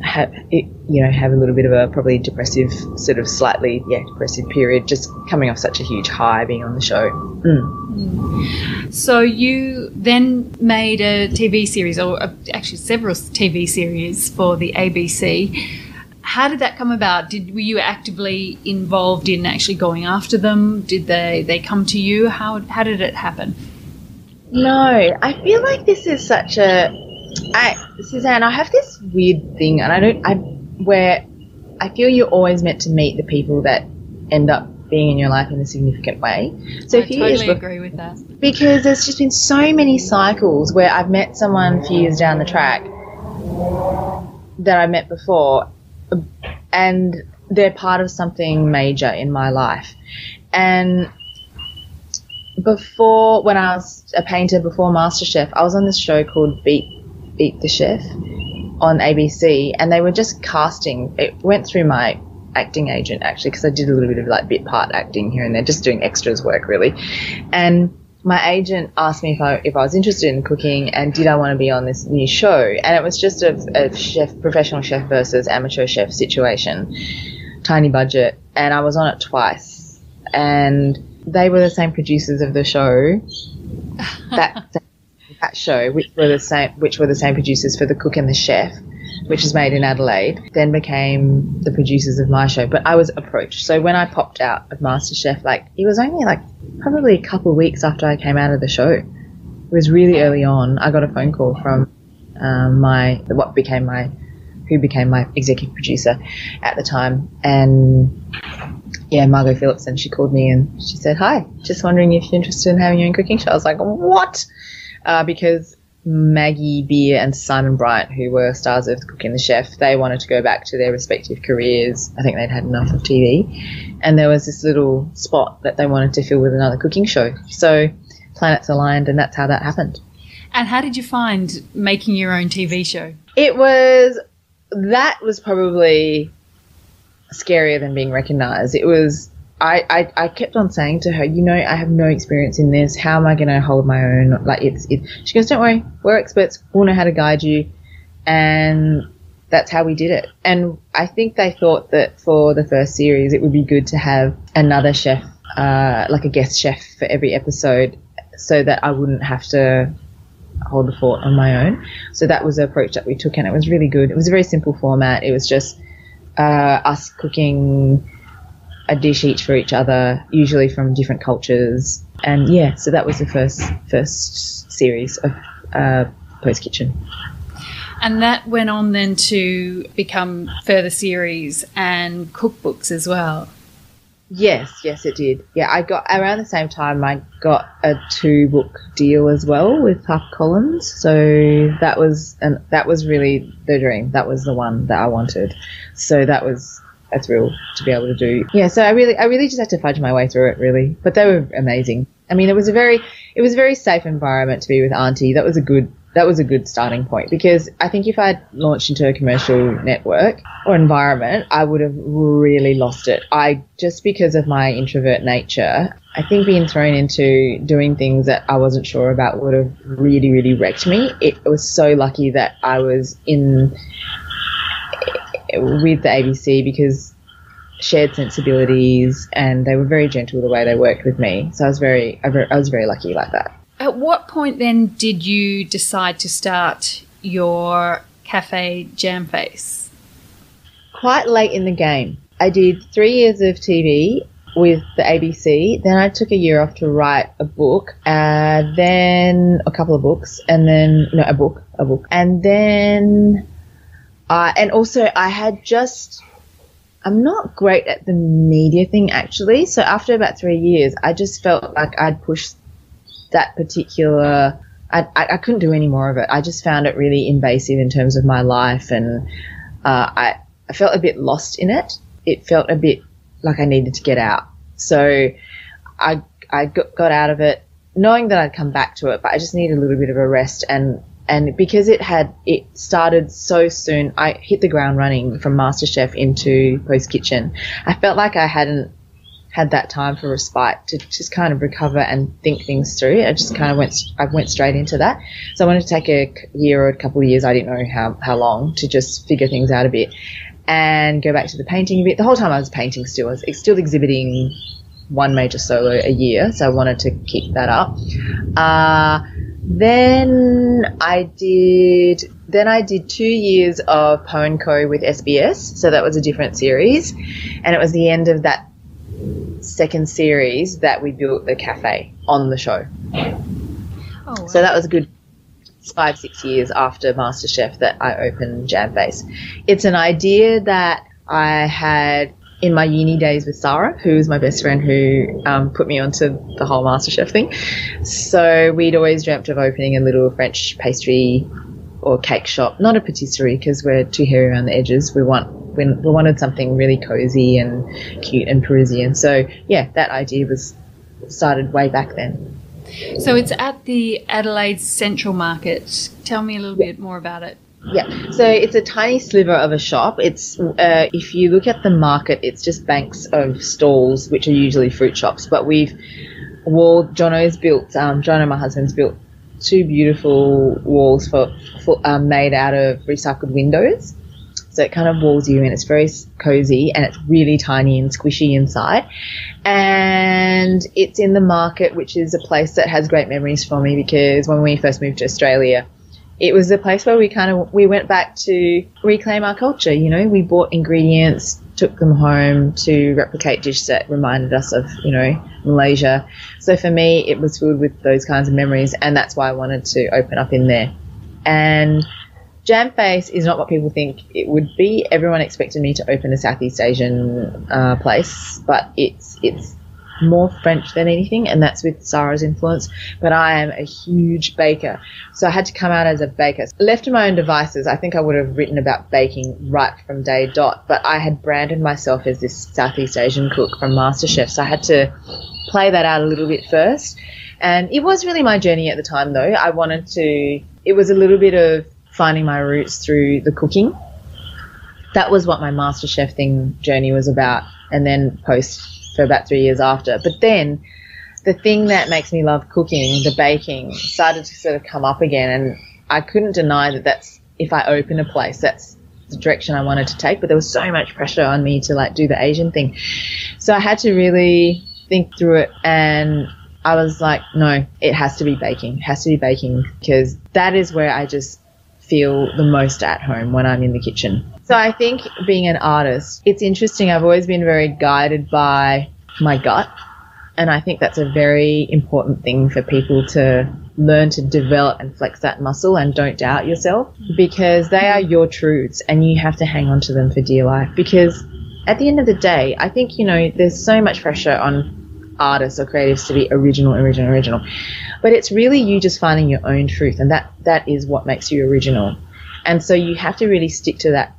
have, you know, have a little bit of a probably depressive, sort of slightly, yeah, depressive period, just coming off such a huge high being on the show. Mm. So you then made a TV series, or uh, actually several TV series for the ABC. How did that come about? Did were you actively involved in actually going after them? Did they they come to you? How how did it happen? No, I feel like this is such a I, Suzanne, I have this weird thing, and I don't, I, where I feel you're always meant to meet the people that end up being in your life in a significant way. So I totally agree with that. Because there's just been so many cycles where I've met someone a few years down the track that I met before, and they're part of something major in my life. And before, when I was a painter before MasterChef, I was on this show called Beat Beat the Chef on ABC, and they were just casting. It went through my acting agent actually because I did a little bit of like bit part acting here and there, just doing extras work really. And my agent asked me if I if I was interested in cooking and did I want to be on this new show, and it was just a, a chef, professional chef versus amateur chef situation, tiny budget, and I was on it twice, and they were the same producers of the show. that that show, which were the same, which were the same producers for The Cook and the Chef, which is made in Adelaide, then became the producers of my show. But I was approached. So when I popped out of MasterChef, like it was only like probably a couple of weeks after I came out of the show. It was really early on. I got a phone call from um, my what became my who became my executive producer at the time, and yeah, Margot Phillips, and she called me and she said, "Hi, just wondering if you're interested in having your own cooking show." I was like, "What?" uh, because Maggie Beer and Simon Bryant, who were stars of The Cook and the Chef, they wanted to go back to their respective careers. I think they'd had enough of TV. And there was this little spot that they wanted to fill with another cooking show. So planets aligned, and that's how that happened. And how did you find making your own TV show? It was, that was probably scarier than being recognized. It was I, I, I kept on saying to her, you know, I have no experience in this. How am I going to hold my own? Like it's, it, she goes, don't worry, we're experts. We'll know how to guide you. And that's how we did it. And I think they thought that for the first series, it would be good to have another chef, uh, like a guest chef for every episode so that I wouldn't have to hold the fort on my own. So that was the approach that we took and it was really good. It was a very simple format. It was just, uh, us cooking, a dish each for each other, usually from different cultures. And yeah, so that was the first first series of uh, Poh's Kitchen. And that went on then to become further series and cookbooks as well. Yes, yes, it did. Yeah, I got around the same time. I got a two book deal as well with HarperCollins. So that was and that was really the dream. That was the one that I wanted. So that was a thrill to be able to do. Yeah, so I really, I really just had to fudge my way through it, really. But they were amazing. I mean, it was a very, it was a very safe environment to be with Aunty. That was a good, that was a good starting point because I think if I'd launched into a commercial network or environment, I would have really lost it. I just because of my introvert nature, I think being thrown into doing things that I wasn't sure about would have really, really wrecked me. It was so lucky that I was in with the ABC because shared sensibilities and they were very gentle the way they worked with me. So I was very, I was very lucky like that. At what point then did you decide to start your cafe Jamface? Quite late in the game. I did three years of TV with the ABC. Then I took a year off to write a book, uh, then a couple of books, and then no, a book, a book, and then, uh, and also I had just. I'm not great at the media thing actually. So after about three years, I just felt like I'd pushed that particular. I, I, I couldn't do any more of it. I just found it really invasive in terms of my life, and uh, I I felt a bit lost in it. It felt a bit like I needed to get out. So I, I got out of it knowing that I'd come back to it, but I just needed a little bit of a rest and and because it had it started so soon, I hit the ground running from MasterChef into Poh's Kitchen. I felt like I hadn't had that time for respite to just kind of recover and think things through. I just kind of went I went straight into that. So I wanted to take a year or a couple of years, I didn't know how how long, to just figure things out a bit and go back to the painting a bit. The whole time I was painting still, I was still exhibiting one major solo a year, so I wanted to keep that up. Uh, then I did then I did two years of Poh & Co with SBS, so that was a different series, and it was the end of that second series that we built the cafe on the show. Oh, wow. So that was a good five, six years after MasterChef that I opened Jamface. It's an idea that I had in my uni days with Sarah, who was my best friend who um, put me onto the whole MasterChef thing. So we'd always dreamt of opening a little French pastry or cake shop, not a patisserie because we're too hairy around the edges. We want we, we wanted something really cozy and cute and Parisian. So yeah, that idea was started way back then. So it's at the Adelaide Central Market. Tell me a little bit more about it. Yeah, so it's a tiny sliver of a shop. It's uh, if you look at the market, it's just banks of stalls, which are usually fruit shops. But we've wall. Jono's built. Um, Jono, my husband's built two beautiful walls for, for um, made out of recycled windows. So it kind of walls you in. It's very cozy and it's really tiny and squishy inside. And it's in the market, which is a place that has great memories for me because when we first moved to Australia, it was a place where we kind of we went back to reclaim our culture. You know, we bought ingredients, took them home to replicate dishes that reminded us of you know Malaysia. So for me, it was filled with those kinds of memories, and that's why I wanted to open up in there. And Jamface is not what people think it would be. Everyone expected me to open a Southeast Asian uh, place, but it's it's more French than anything, and that's with Sarah's influence. But I am a huge baker, so I had to come out as a baker. Left to my own devices, I think I would have written about baking right from day dot. But I had branded myself as this Southeast Asian cook from MasterChef, so I had to play that out a little bit first. And it was really my journey at the time, though. I wanted to. It was a little bit of finding my roots through the cooking. That was what my MasterChef thing journey was about, and then post for about three years after. But then the thing that makes me love cooking, the baking, started to sort of come up again, and I couldn't deny that that's if I open a place, that's the direction I wanted to take. But there was so much pressure on me to like do the Asian thing, so I had to really think through it and I was like, no, it has to be baking. It has to be baking because that is where I just feel the most at home when I'm in the kitchen. So I think being an artist, it's interesting. I've always been very guided by my gut. And I think that's a very important thing for people to learn to develop and flex that muscle and don't doubt yourself because they are your truths and you have to hang on to them for dear life. Because at the end of the day, I think, you know, there's so much pressure on artists or creatives to be original, original, original. But it's really you just finding your own truth, and that that is what makes you original. And so you have to really stick to that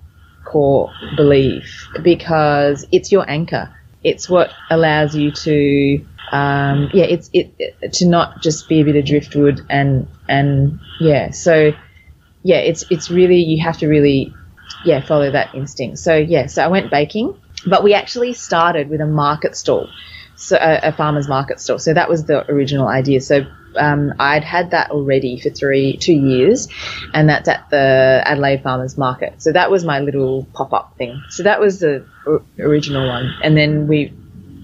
core belief because it's your anchor. It's what allows you to, um, yeah, it's it, it to not just be a bit of driftwood and and yeah. So yeah, it's it's really you have to really yeah follow that instinct. So yeah, so I went baking, but we actually started with a market stall so a, a, farmer's market stall. So that was the original idea. So um, I'd had that already for three, two years, and that's at the Adelaide Farmers Market. So that was my little pop up thing. So that was the original one, and then we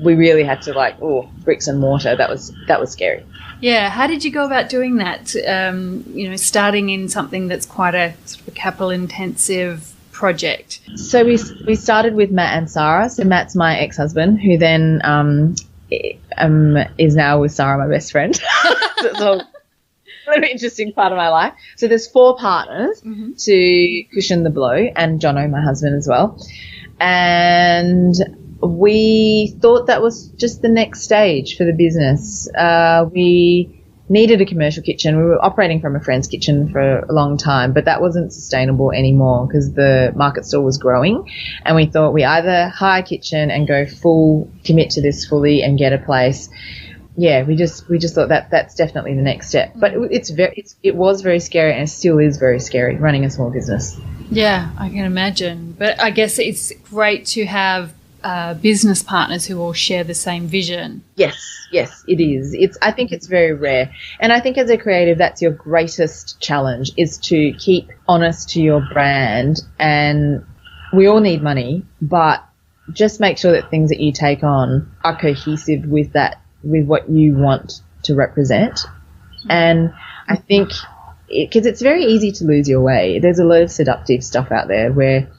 we really had to like oh bricks and mortar. That was that was scary. Yeah, how did you go about doing that? Um, you know, starting in something that's quite a sort of a capital intensive project? So we we started with Matt and Sarah. So Matt's my ex husband, who then um, um, is now with Sarah, my best friend. so an interesting part of my life. So there's four partners mm-hmm. to cushion the blow, and Jono, my husband, as well. And we thought that was just the next stage for the business. Uh, we needed a commercial kitchen. We were operating from a friend's kitchen for a long time, but that wasn't sustainable anymore because the market store was growing. And we thought we either hire a kitchen and go full, commit to this fully and get a place yeah, we just we just thought that that's definitely the next step. But it, it's very it's, it was very scary and it still is very scary running a small business. Yeah, I can imagine. But I guess it's great to have uh, business partners who all share the same vision. Yes, yes, it is. It's I think it's very rare, and I think as a creative, that's your greatest challenge is to keep honest to your brand. And we all need money, but just make sure that things that you take on are cohesive with that with what you want to represent. And I think because it, it's very easy to lose your way. There's a lot of seductive stuff out there where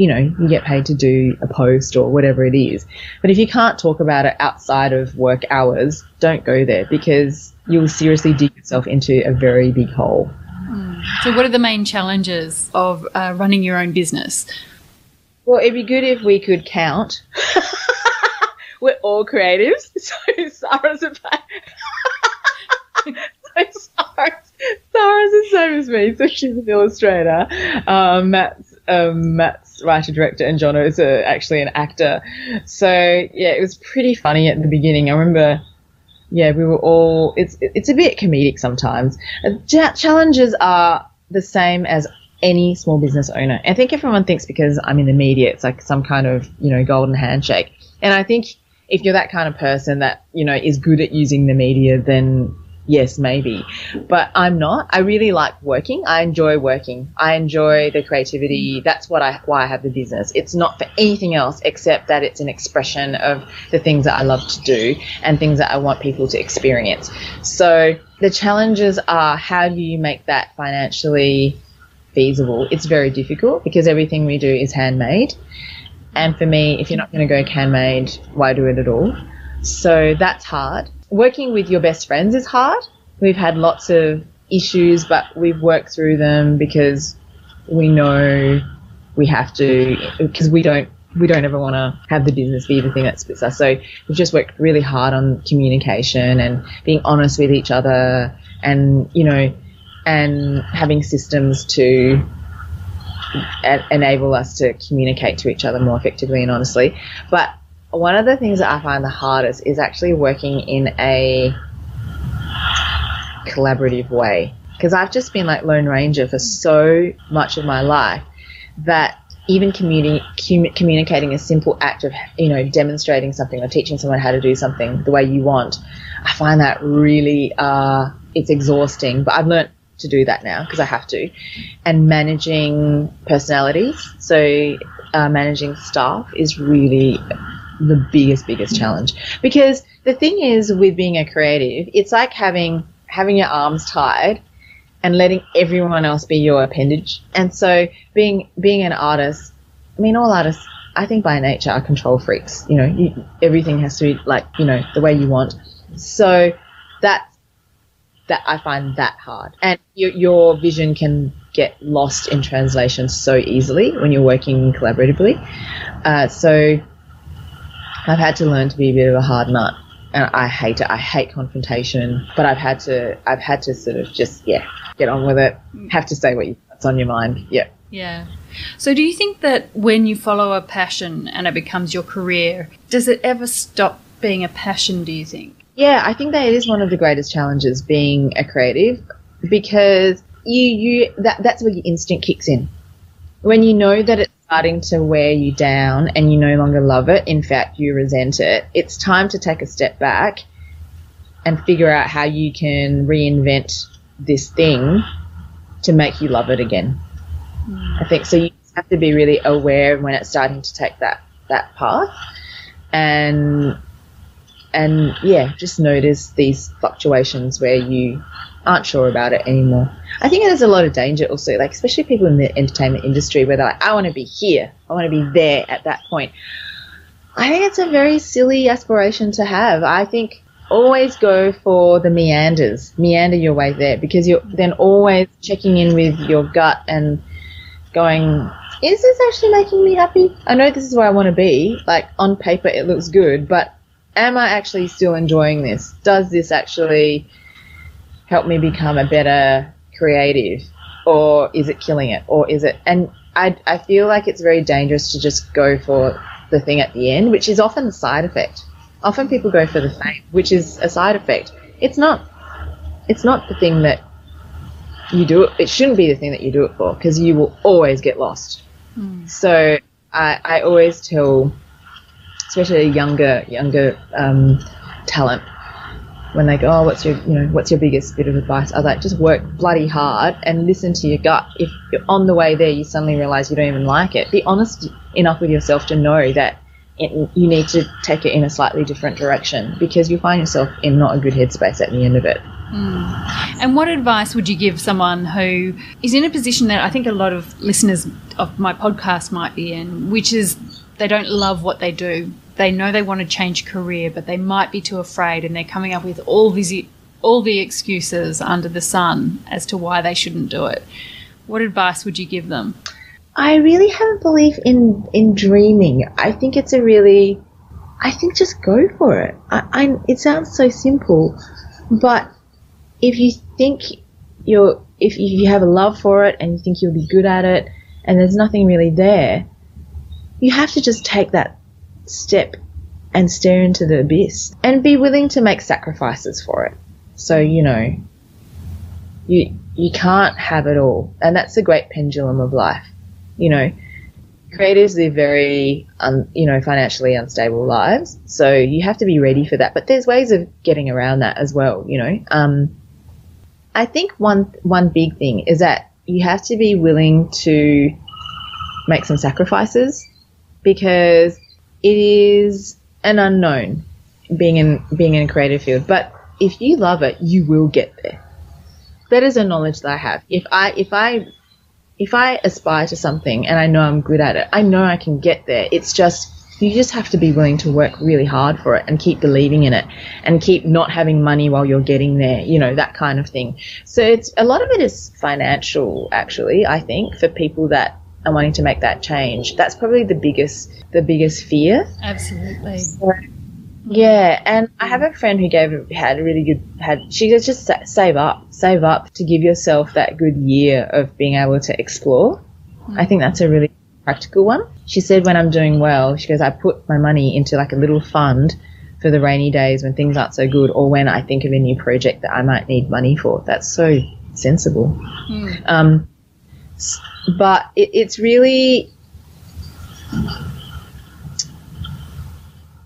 you know you get paid to do a post or whatever it is. But if you can't talk about it outside of work hours, don't go there because you'll seriously dig yourself into a very big hole. So, what are the main challenges of uh, running your own business? Well, it'd be good if we could count. we're all creatives. So Sarah's a so Sarah's, Sarah's the same as me. So she's an illustrator. Um, um, Matt's writer director, and John is a, actually an actor. So yeah, it was pretty funny at the beginning. I remember. Yeah, we were all. It's it's a bit comedic sometimes. Uh, challenges are the same as any small business owner. I think everyone thinks because I'm in the media, it's like some kind of you know golden handshake. And I think if you're that kind of person that, you know, is good at using the media, then yes, maybe. But I'm not. I really like working. I enjoy working. I enjoy the creativity. That's what I why I have the business. It's not for anything else except that it's an expression of the things that I love to do and things that I want people to experience. So the challenges are how do you make that financially feasible? It's very difficult because everything we do is handmade. And for me, if you're not going to go handmade, why do it at all? So that's hard. Working with your best friends is hard. We've had lots of issues, but we've worked through them because we know we have to, because we don't we don't ever want to have the business be the thing that splits us. So we've just worked really hard on communication and being honest with each other and, you know, and having systems to enable us to communicate to each other more effectively and honestly. But one of the things that I find the hardest is actually working in a collaborative way. Because I've just been like Lone Ranger for so much of my life that even communi- com- communicating a simple act of, you know, demonstrating something or teaching someone how to do something the way you want, I find that really, uh, it's exhausting. But I've learned to do that now because I have to, and managing personalities. So uh, managing staff is really the biggest biggest challenge because the thing is with being a creative, it's like having having your arms tied and letting everyone else be your appendage. And so being being an artist, I mean, all artists, I think by nature are control freaks. You know, you, everything has to be like you know the way you want. So that that I find that hard. And your, your vision can get lost in translation so easily when you're working collaboratively. Uh, so I've had to learn to be a bit of a hard nut. And I hate it. I hate confrontation, but I've had to, I've had to sort of just, yeah, get on with it. Mm. Have to say what you, what's on your mind. Yeah. Yeah. So, do you think that when you follow a passion and it becomes your career, does it ever stop being a passion, do you think? Yeah, I think that it is one of the greatest challenges being a creative because you you that that's where your instinct kicks in. When you know that it's starting to wear you down and you no longer love it, in fact you resent it, it's time to take a step back and figure out how you can reinvent this thing to make you love it again. I think so you have to be really aware when it's starting to take that that path and and yeah, just notice these fluctuations where you aren't sure about it anymore. I think there's a lot of danger also, like especially people in the entertainment industry where they're like, I want to be here, I want to be there at that point. I think it's a very silly aspiration to have. I think always go for the meanders, meander your way there because you're then always checking in with your gut and going, is this actually making me happy? I know this is where I want to be. Like on paper, it looks good, but am I actually still enjoying this? Does this actually help me become a better creative? Or is it killing it? Or is it, and I, I feel like it's very dangerous to just go for the thing at the end, which is often the side effect. Often people go for the fame, which is a side effect. It's not, it's not the thing that you do it, it shouldn't be the thing that you do it for because you will always get lost. Mm. So I, I always tell, especially younger younger um, talent, when they go, oh, what's your you know what's your biggest bit of advice? I was like, just work bloody hard and listen to your gut. If you're on the way there, you suddenly realize you don't even like it. Be honest enough with yourself to know that it, you need to take it in a slightly different direction because you find yourself in not a good headspace at the end of it. Mm. And what advice would you give someone who is in a position that I think a lot of listeners of my podcast might be in, which is they don't love what they do. They know they want to change career, but they might be too afraid and they're coming up with all these all the excuses under the sun as to why they shouldn't do it. What advice would you give them? I really have a belief in in dreaming. I think it's a really I think just go for it. I, I it sounds so simple, but if you think you're, if you have a love for it and you think you'll be good at it and there's nothing really there, you have to just take that step and stare into the abyss and be willing to make sacrifices for it. So, you know, you, you can't have it all. And that's the great pendulum of life. You know, creators live very, un, you know, financially unstable lives. So you have to be ready for that. But there's ways of getting around that as well, you know. Um, I think one one big thing is that you have to be willing to make some sacrifices because it is an unknown being in being in a creative field. But if you love it, you will get there. That is a knowledge that I have. If I if I if I aspire to something and I know I'm good at it, I know I can get there. It's just you just have to be willing to work really hard for it and keep believing in it and keep not having money while you're getting there, you know, that kind of thing. So it's a lot of it is financial actually, I think, for people that are wanting to make that change. That's probably the biggest the biggest fear. Absolutely. So, yeah, and I have a friend who gave had a really good had she goes just save up, save up to give yourself that good year of being able to explore. Mm. I think that's a really practical one. She said when I'm doing well, she goes, I put my money into like a little fund for the rainy days when things aren't so good or when I think of a new project that I might need money for. That's so sensible. Mm. Um, but it, it's really.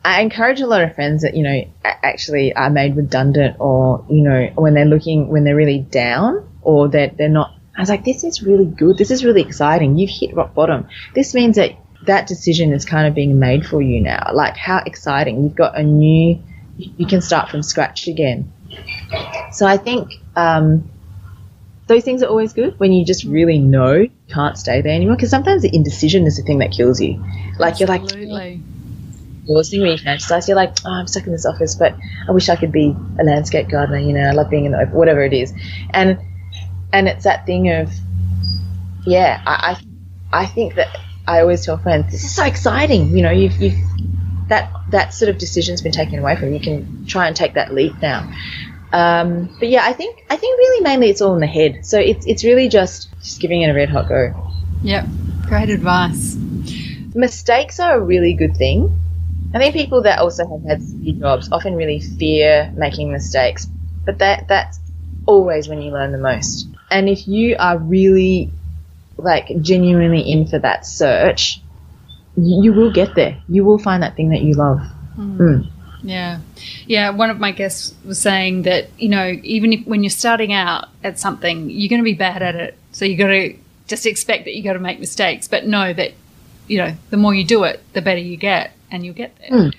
I encourage a lot of friends that, you know, actually are made redundant or, you know, when they're looking, when they're really down or that they're not I was like, this is really good. This is really exciting. You've hit rock bottom. This means that that decision is kind of being made for you now. Like, how exciting. You've got a new, you can start from scratch again. So I think um, those things are always good when you just really know you can't stay there anymore. Because sometimes the indecision is the thing that kills you. Like, Absolutely. you're like, forcing me to exercise. You're like, oh, I'm stuck in this office, but I wish I could be a landscape gardener. You know, I love being in the open, whatever it is. And and it's that thing of, yeah, I, I, I think that I always tell friends, this is so exciting. You know, you've, you've that that sort of decision's been taken away from you. You can try and take that leap now. Um, but yeah, I think I think really mainly it's all in the head. So it's it's really just just giving it a red hot go. Yep, great advice. Mistakes are a really good thing. I think people that also have had jobs often really fear making mistakes, but that that's always when you learn the most. And if you are really like genuinely in for that search, you will get there. You will find that thing that you love. Mm. Mm. Yeah. Yeah. One of my guests was saying that, you know, even if when you're starting out at something, you're going to be bad at it. So you got to just expect that you got to make mistakes, but know that, you know, the more you do it, the better you get and you'll get there. Mm.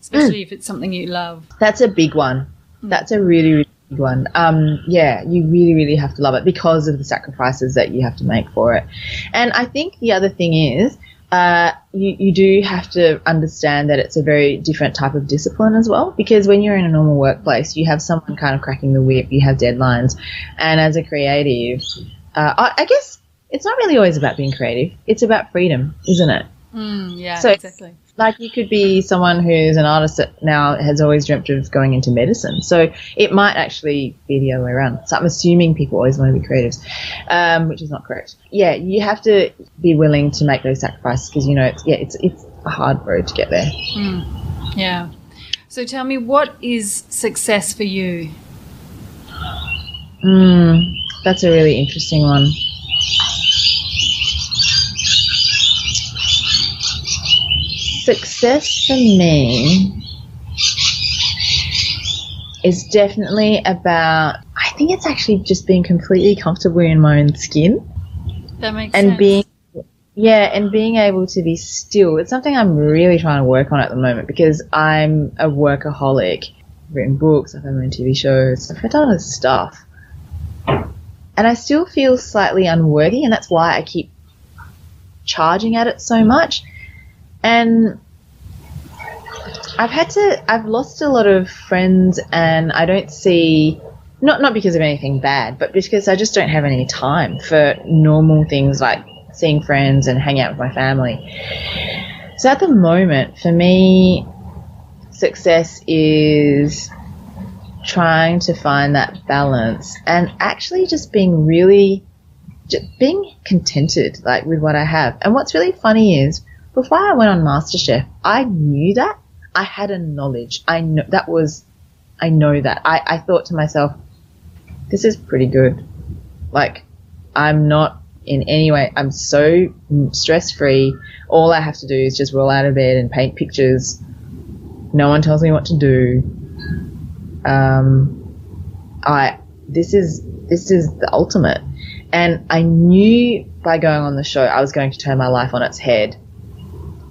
Especially if it's something you love. That's a big one. Hmm. That's a really, really big one. Um, yeah, you really, really have to love it because of the sacrifices that you have to make for it. And I think the other thing is, uh, you, you do have to understand that it's a very different type of discipline as well. Because when you're in a normal workplace, you have someone kind of cracking the whip, you have deadlines. And as a creative, uh, I, I guess it's not really always about being creative. It's about freedom, isn't it? Mm, yeah, So- exactly. Like you could be someone who's an artist that now has always dreamt of going into medicine. So it might actually be the other way around. So I'm assuming people always want to be creatives, um, which is not correct. Yeah, you have to be willing to make those sacrifices because you know it's yeah it's it's a hard road to get there. Yeah. So tell me, what is success for you? Mm, that's a really interesting one. Success for me is definitely about, I think it's actually just being completely comfortable in my own skin That makes and sense. being, yeah, and being able to be still. It's something I'm really trying to work on at the moment because I'm a workaholic. I've written books, I've had my own TV shows, I've done this stuff and I still feel slightly unworthy, and that's why I keep charging at it so much. And I've had to, I've lost a lot of friends, and I don't see, not not because of anything bad, but because I just don't have any time for normal things like seeing friends and hang out with my family. So at the moment, for me, success is trying to find that balance and actually just being really just being contented like with what I have. And what's really funny is before I went on MasterChef, I knew that. I had a knowledge. I know that was I know that. I, I thought to myself, this is pretty good. Like I'm not in any way I'm so stress free. All I have to do is just roll out of bed and paint pictures. No one tells me what to do um, I this is this is the ultimate. And I knew by going on the show I was going to turn my life on its head.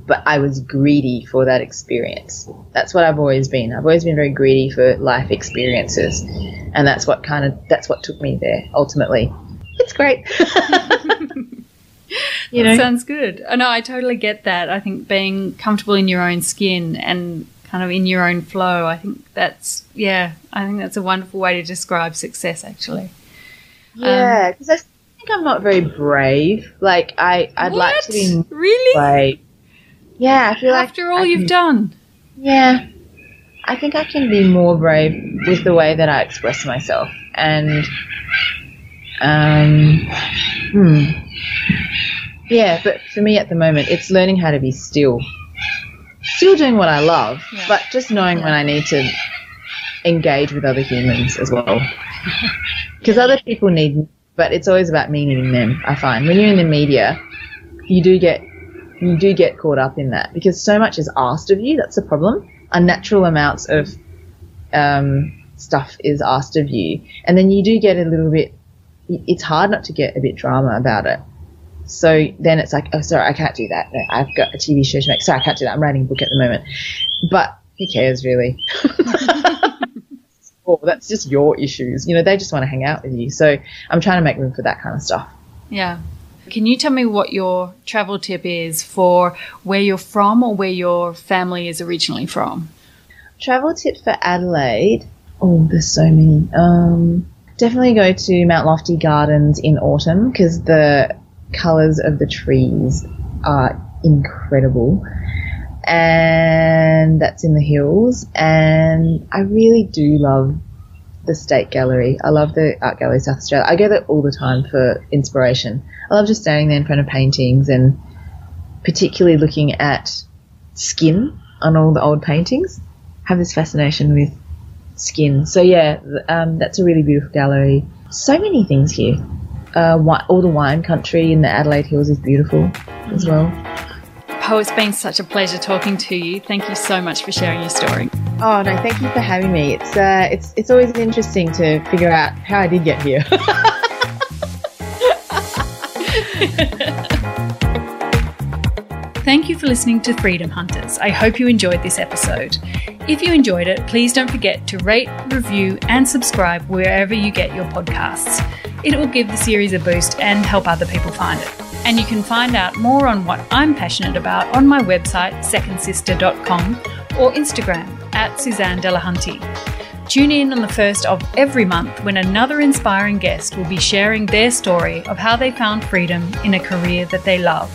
But I was greedy for that experience. That's what I've always been. I've always been very greedy for life experiences. And that's what kind of that's what took me there ultimately. It's great. you That know. sounds good. Oh, no, I totally get that. I think being comfortable in your own skin and kind of in your own flow, I think that's, yeah, I think that's a wonderful way to describe success, actually. Yeah, um, because I think I'm not very brave. Like I, I'd like to be Really? brave. Yeah, I feel like After all you've done. Yeah, I think I can be more brave with the way that I express myself, and um, hmm. yeah. But for me at the moment, it's learning how to be still, still doing what I love, Yeah. but just knowing when I need to engage with other humans as well, because other people need. me, But it's always about me needing them. I find when you're in the media, you do get you do get caught up in that because so much is asked of you. That's the problem. Unnatural amounts of um, stuff is asked of you, and then you do get a little bit. It's hard not to get a bit drama about it. So then it's like, oh, sorry, I can't do that. No, I've got a TV show to make. Sorry, I can't do that. I'm writing a book at the moment. But who cares, really? oh, that's just your issues. You know, they just want to hang out with you. So I'm trying to make room for that kind of stuff. Yeah. Can you tell me what your travel tip is for where you're from or where your family is originally from? Travel tip for Adelaide. Oh, there's so many. Um, definitely go to Mount Lofty Gardens in autumn because the colours of the trees are incredible. And that's in the hills. And I really do love the State Gallery. I love the Art Gallery South Australia. I go there all the time for inspiration. I love just standing there in front of paintings and particularly looking at skin on all the old paintings. Have this fascination with skin. So yeah, um, that's a really beautiful gallery. So many things here. Uh, all the wine country in the Adelaide Hills is beautiful as well. Oh, it's been such a pleasure talking to you. Thank you so much for sharing your story. Oh no, thank you for having me. It's uh, it's it's always interesting to figure out how I did get here. Thank you for listening to Freedom Hunters. I hope you enjoyed this episode. If you enjoyed it, please don't forget to rate, review, and subscribe wherever you get your podcasts. It will give the series a boost and help other people find it. And you can find out more on what I'm passionate about on my website, secondsister.com, or Instagram at Suzanne Delahunty. Tune in on the first of every month when another inspiring guest will be sharing their story of how they found freedom in a career that they love.